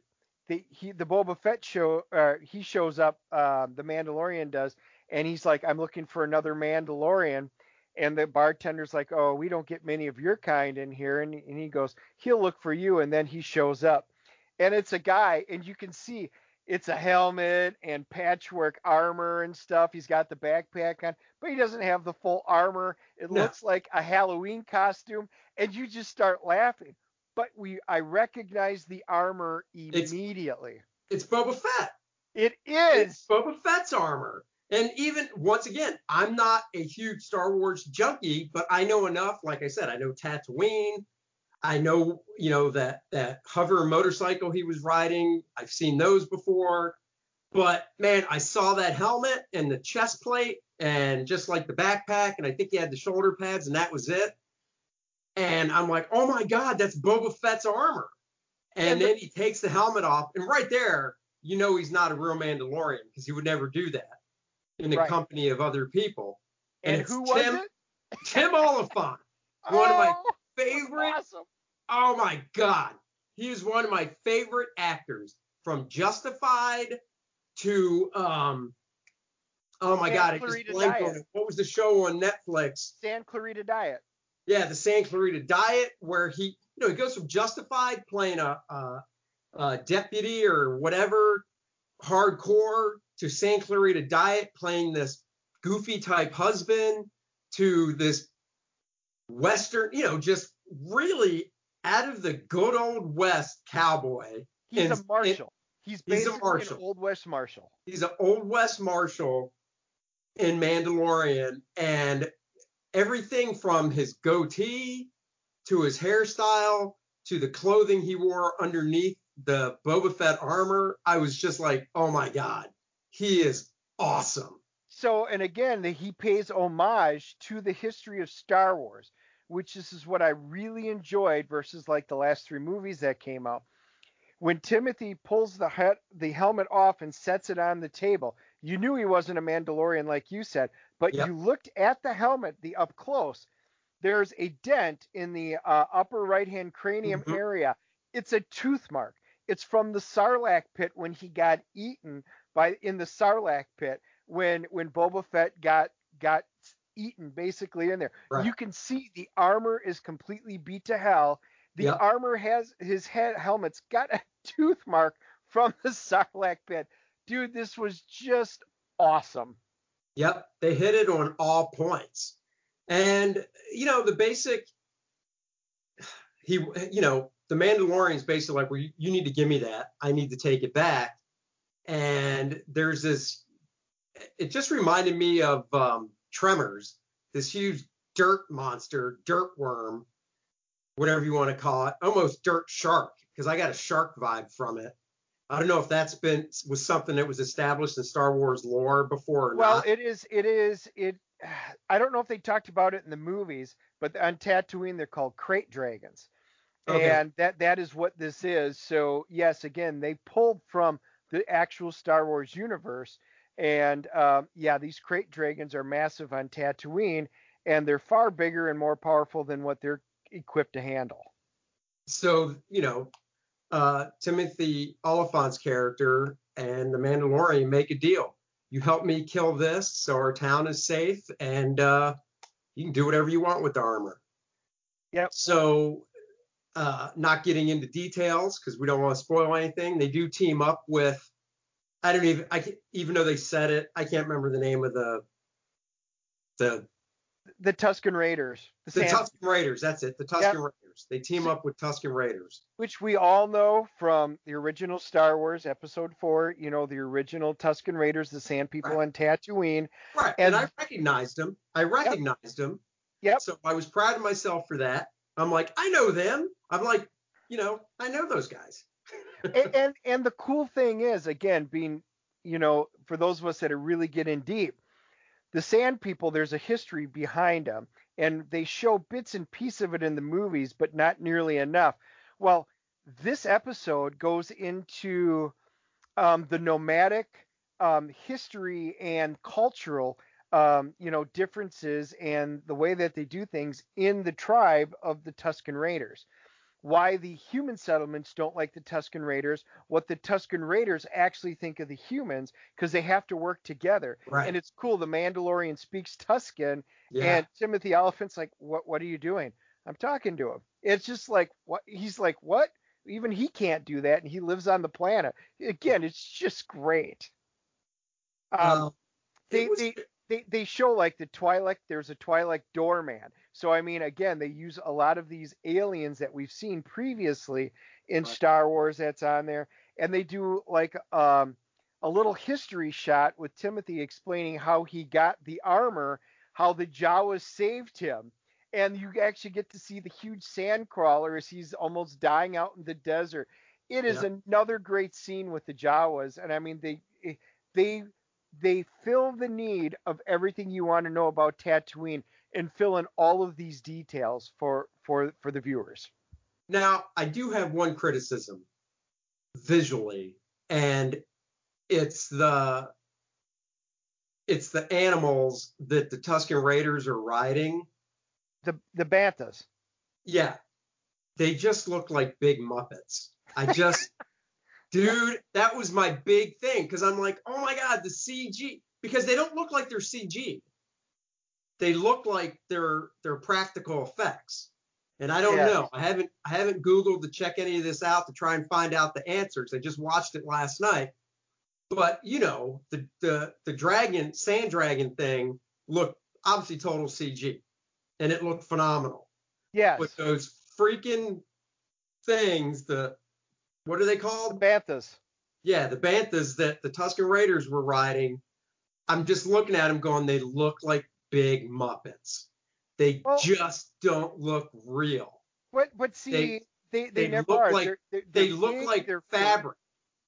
they he the Boba Fett show uh, he shows up uh, the Mandalorian does and he's like I'm looking for another Mandalorian and the bartender's like oh we don't get many of your kind in here and, and he goes he'll look for you and then he shows up and it's a guy and you can see it's a helmet and patchwork armor and stuff he's got the backpack on but he doesn't have the full armor it No. looks like a Halloween costume and you just start laughing but we I recognize the armor immediately. It's Boba Fett. It It's. Boba Fett's armor. And even once again, I'm not a huge Star Wars junkie, but I know enough. Like I said, I know Tatooine. I know, you know, that that hover motorcycle he was riding. I've seen those before. But man, I saw that helmet and the chest plate and just like the backpack, and I think he had the shoulder pads, and that was it. And I'm like, oh my God, that's Boba Fett's armor. And the- then he takes the helmet off, and right there, you know he's not a real Mandalorian because he would never do that in the Right. company of other people. And, And who was Tim, it? Tim Olyphant, one of my Oh, favorite. awesome. Oh my God, he is one of my favorite actors from Justified to um. Oh my Santa God, it just blanked on it. What was the show on Netflix? San Clarita Diet. Yeah, the San Clarita Diet, where he, you know, he goes from Justified playing a, a, a deputy or whatever, hardcore, to San Clarita Diet playing this goofy type husband, to this Western, you know, just really out of the good old West cowboy. He's And- a marshal. He's he's a basically marshal. an old west marshal. He's an old West marshal in Mandalorian, and everything from his goatee to his hairstyle to the clothing he wore underneath the Boba Fett armor, I was just like, oh my god, he is awesome. So, and again, he pays homage to the history of Star Wars, which this is what I really enjoyed versus like the last three movies that came out. When Timothy pulls the he- the helmet off and sets it on the table, you knew he wasn't a Mandalorian like you said, but Yep. you looked at the helmet, the up close. There's a dent in the uh, upper right hand cranium Mhm. area. It's a tooth mark. It's from the Sarlacc pit when he got eaten by in the Sarlacc pit when when Boba Fett got got eaten basically in there. Right. You can see the armor is completely beat to hell. The Yep. armor has his head helmet's got a tooth mark from the Sarlacc pit. Dude, this was just awesome. Yep, they hit it on all points. And you know, the basic he you know, the Mandalorian's basically like, well, you, you need to give me that. I need to take it back. And there's this it just reminded me of um, Tremors, this huge dirt monster, dirt worm, whatever you want to call it, almost dirt shark, because I got a shark vibe from it. I don't know if that's been was something that was established in Star Wars lore before or Well, not. it is it is it I don't know if they talked about it in the movies, but on Tatooine they're called krayt dragons. Okay. And that that is what this is. So yes, again, they pulled from the actual Star Wars universe. And um, yeah, these krayt dragons are massive on Tatooine, and they're far bigger and more powerful than what they're equipped to handle. so you know uh, timothy olyphant's character and the mandalorian make a deal you help me kill this so our town is safe and uh, you can do whatever you want with the armor Yep. so uh, not getting into details because we don't want to spoil anything they do team up with i don't even i can't, even though they said it i can't remember the name of the the The Tusken Raiders, the, the Tusken Raiders. That's it. The Tusken Raiders. They team up with Tusken Raiders. which we all know from the original Star Wars Episode Four. You know, the original Tusken Raiders, the Sand People on Tatooine. Right. And, And- I recognized them. I recognized them. Yep. So I was proud of myself for that. I'm like, I know them. I'm like, you know, I know those guys. And, and and the cool thing is, again, being you know, for those of us that are really getting deep, the Sand People, there's a history behind them, and they show bits and pieces of it in the movies, but not nearly enough. Well, this episode goes into um, the nomadic um, history and cultural, um, you know, differences and the way that they do things in the tribe of the Tusken Raiders. Why the human settlements don't like the Tusken Raiders, what the Tusken Raiders actually think of the humans, because they have to work together. Right. And it's cool. The Mandalorian speaks Tusken, yeah. and Timothy Olyphant's like, "What? What are you doing?" I'm talking to him. It's just like what he's like. What? Even he can't do that, and he lives on the planet. Again, it's just great. Um, they, was- they they they show like the Twi'lek. There's a Twi'lek doorman. So I mean, again, they use a lot of these aliens that we've seen previously in Right. Star Wars. That's on there, and they do like um a little history shot with Timothy explaining how he got the armor, how the Jawas saved him. And you actually get to see the huge sand crawler as he's almost dying out in the desert. It is Yeah. another great scene with the Jawas, and I mean they they they fill the need of everything you want to know about Tatooine and fill in all of these details for for for the viewers. Now, I do have one criticism visually, and it's the it's the animals that the Tusken Raiders are riding. The the Banthas. Yeah, they just look like big Muppets. I just, dude, that was my big thing because I'm like, oh my god, the CG because they don't look like they're CG. They look like they're they're practical effects. And I don't Yeah. know. I haven't I haven't Googled to check any of this out to try and find out the answers. I just watched it last night. But you know, the the the dragon sand dragon thing looked obviously total CG, and it looked phenomenal Yeah. with those freaking things, the what are they The called? Banthas. Yeah, the banthas that the Tusken Raiders were riding. I'm just looking at them, going, they look like big Muppets. They Well- just don't look real. But but see, They- they they, they never look are. like- they're, they're, They they're look big, like they're fabric.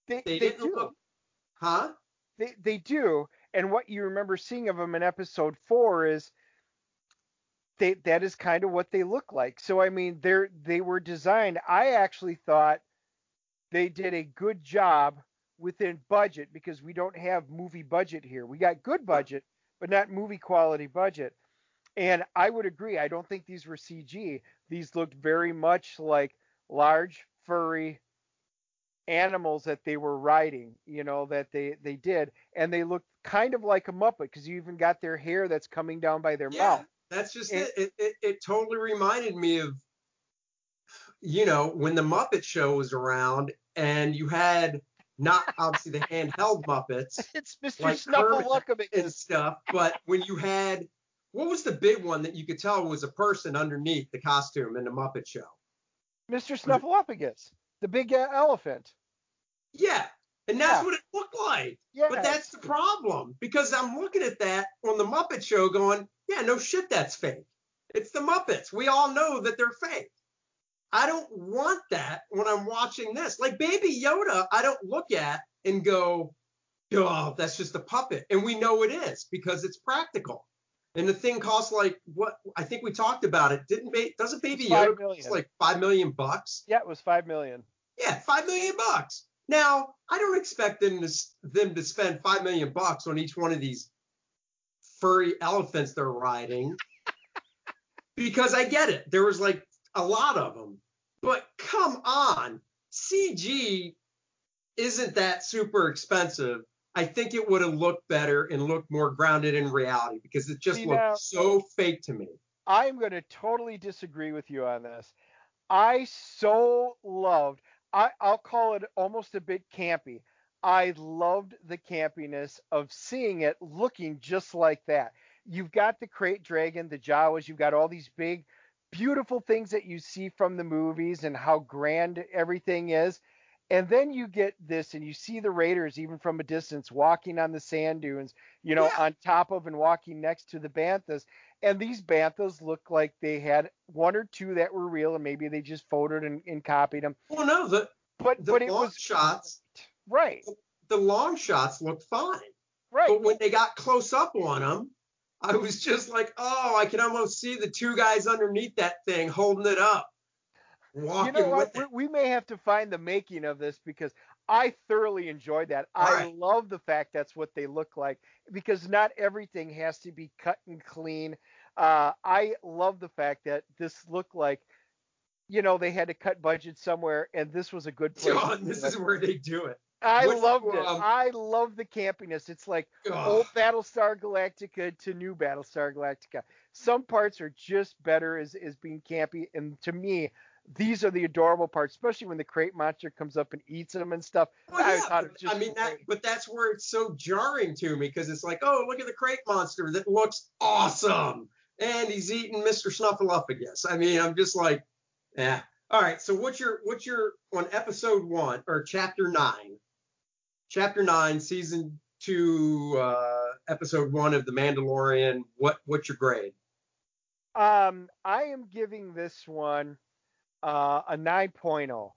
They, They, they didn't do. look, huh? They they do. And what you remember seeing of them in episode four is they that is kind of what they look like. So I mean, they're they were designed. I actually thought they did a good job within budget because we don't have movie budget here. We got good budget, but not movie quality budget. And I would agree. I don't think these were CG. These looked very much like large furry animals that they were riding, you know, that they they did, and they looked kind of like a Muppet because you even got their hair that's coming down by their Yeah, mouth. that's just And- it. It, it. it totally reminded me of, you know, when the Muppet Show was around and you had not obviously the handheld Muppets It's Mr. Like Kermit and stuff, but when you had what was the big one that you could tell was a person underneath the costume in the Muppet Show? Mr. Snuffleupagus, the big uh, elephant. Yeah, and that's Yeah. what it looked like. Yeah, But that's the problem because I'm looking at that on the Muppet Show going, yeah, no shit, that's fake. It's the Muppets. We all know that they're fake. I don't want that when I'm watching this. Like Baby Yoda, I don't look at and go, oh, that's just a puppet. And we know it is because it's practical. And the thing costs like what I think we talked about it. Didn't ba- doesn't Baby Yoda cost like five million bucks? yeah, it was five million. Yeah, five million bucks. Now, I don't expect them to them to spend five million bucks on each one of these furry elephants they're riding, because I get it. There was like a lot of them, but come on, CG isn't that super expensive. I think it would have looked better and looked more grounded in reality because it just See, looked now- so fake to me. I'm going to totally disagree with you on this. I so loved, I, I'll call it almost a bit campy. I loved the campiness of seeing it looking just like that. You've got the krayt dragon, the Jawas, you've got all these big, beautiful things that you see from the movies and how grand everything is. And then you get this, and you see the Raiders even from a distance walking on the sand dunes, you know, Yeah. on top of and walking next to the Banthas and these banthas look like they had one or two that were real and maybe they just photoed and, and copied them Well, no, the but the but it long was shots, right the long shots looked fine. right But when they got close up on him, I was just like, oh, I can almost see the two guys underneath that thing holding it up, you walking know what we, may have to find the making of this because i thoroughly enjoyed that. All i right. love the fact that's what they look like because not everything has to be cut and clean. Uh, i love the fact that this looked like you know they had to cut budget somewhere and this was a good place John, this is where they do it. I what- loved it um, i love the campiness it's like Ugh. old Battlestar Galactica to new Battlestar Galactica. Some parts are just better as, as being campy, and to me, these are the adorable parts, especially when the krayt monster comes up and eats them and stuff. Well, I yeah, thought it just I mean that, but that's where it's so jarring to me because it's like, oh, look at the krayt monster that looks awesome, and he's eating Mr. Snuffleupagus. I mean, I'm just like, yeah. All right, so what's your what's your on episode one or chapter nine? Chapter nine, season two, uh, episode one of The Mandalorian. What what's your grade? Um, I am giving this one uh, a 9.0.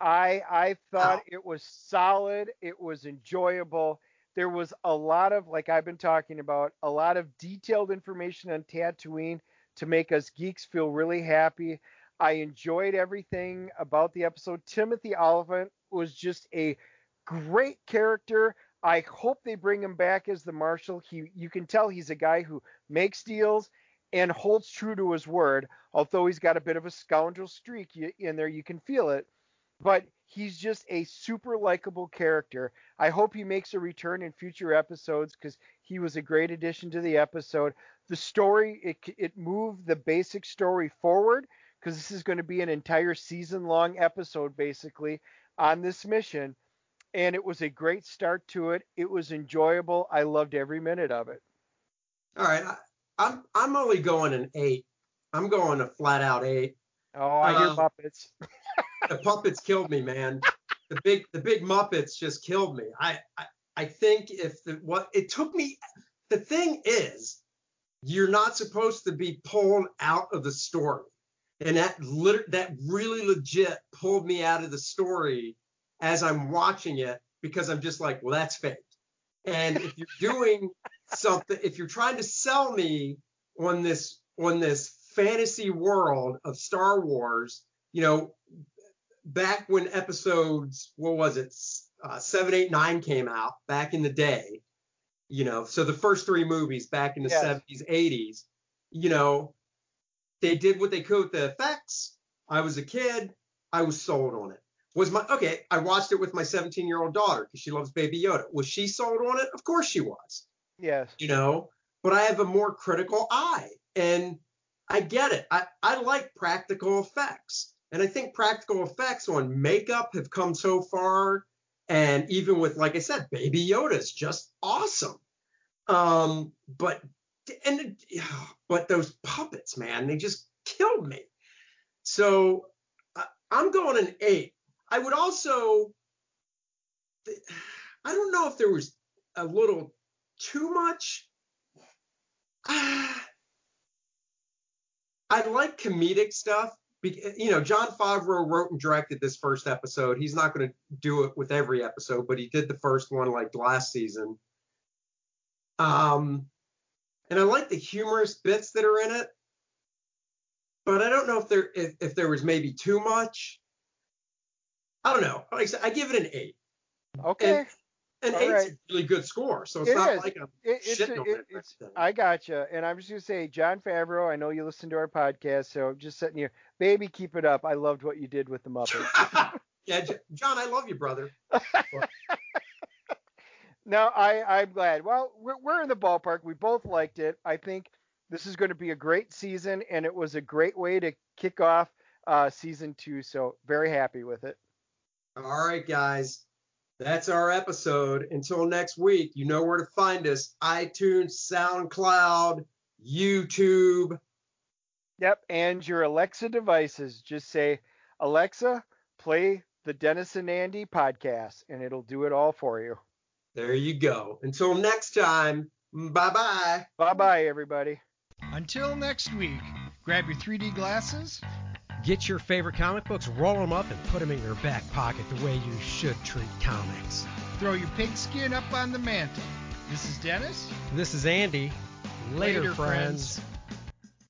I I thought it was solid. It was enjoyable. There was a lot of, like I've been talking about, a lot of detailed information on Tatooine to make us geeks feel really happy. I enjoyed everything about the episode. Timothy Olyphant was just a great character. I hope they bring him back as the marshal. He, you can tell he's a guy who makes deals and holds true to his word. Although he's got a bit of a scoundrel streak in there, you can feel it. But he's just a super likable character. I hope he makes a return in future episodes because he was a great addition to the episode. The story it it moved the basic story forward because this is going to be an entire season long episode basically on this mission. And it was a great start to it. It was enjoyable. I loved every minute of it. All right, I, I'm I'm only going an eight. I'm going a flat out eight. Oh, I hear Um, Muppets. the puppets killed me, man. The big the big Muppets just killed me. I I, I think if the what it took me. The thing is, you're not supposed to be pulled out of the story, and that lit- that really legit pulled me out of the story as I'm watching it because I'm just like, well, that's fake. And if you're doing something, if you're trying to sell me on this on this fantasy world of Star Wars, you know, back when episodes, what was it, uh, seven, eight, nine came out back in the day, you know, so the first three movies back in the Yes. 70s, 80s, you know, they did what they could with the effects. I was a kid, I was sold on it. Was my okay? I watched it with my 17 year old daughter because she loves Baby Yoda. Was she sold on it? Of course she was Yes. you know, but I have a more critical eye and I get it. I, I like practical effects. And I think practical effects on makeup have come so far. And even with, like I said, Baby Yoda is just awesome. Um, but and but those puppets, man, they just killed me. So I, I'm going an eight. I would also, I don't know if there was a little too much. I like comedic stuff. You know, Jon Favreau wrote and directed this first episode. He's not going to do it with every episode, but he did the first one like last season. Um, and I like the humorous bits that are in it, but I don't know if there if, if there was maybe too much. I don't know. Like I said, I give it an eight. Okay. And All eight's right. a really good score, so it's It not is. like I'm It, it's, shitting on it, it's. I gotcha, and I'm just gonna say, Jon Favreau. I know you listen to our podcast, so I'm just sitting here, baby, keep it up. I loved what you did with the Muppets. yeah, John, I love you, brother. no, I I'm glad. Well, we're we're in the ballpark. We both liked it. I think this is going to be a great season, and it was a great way to kick off uh, season two. So very happy with it. All right, guys. That's our episode. Until next week, you know where to find us iTunes, SoundCloud, YouTube. Yep, and your Alexa devices. Just say, Alexa, play the Dennis and Andy podcast, and it'll do it all for you. There you go. Until next time, bye bye. Bye bye, everybody. Until next week, grab your 3D glasses. Get your favorite comic books, roll them up, and put them in your back pocket the way you should treat comics. Throw your pigskin up on the mantle. This is Dennis. This is Andy. Later, Later, friends. friends.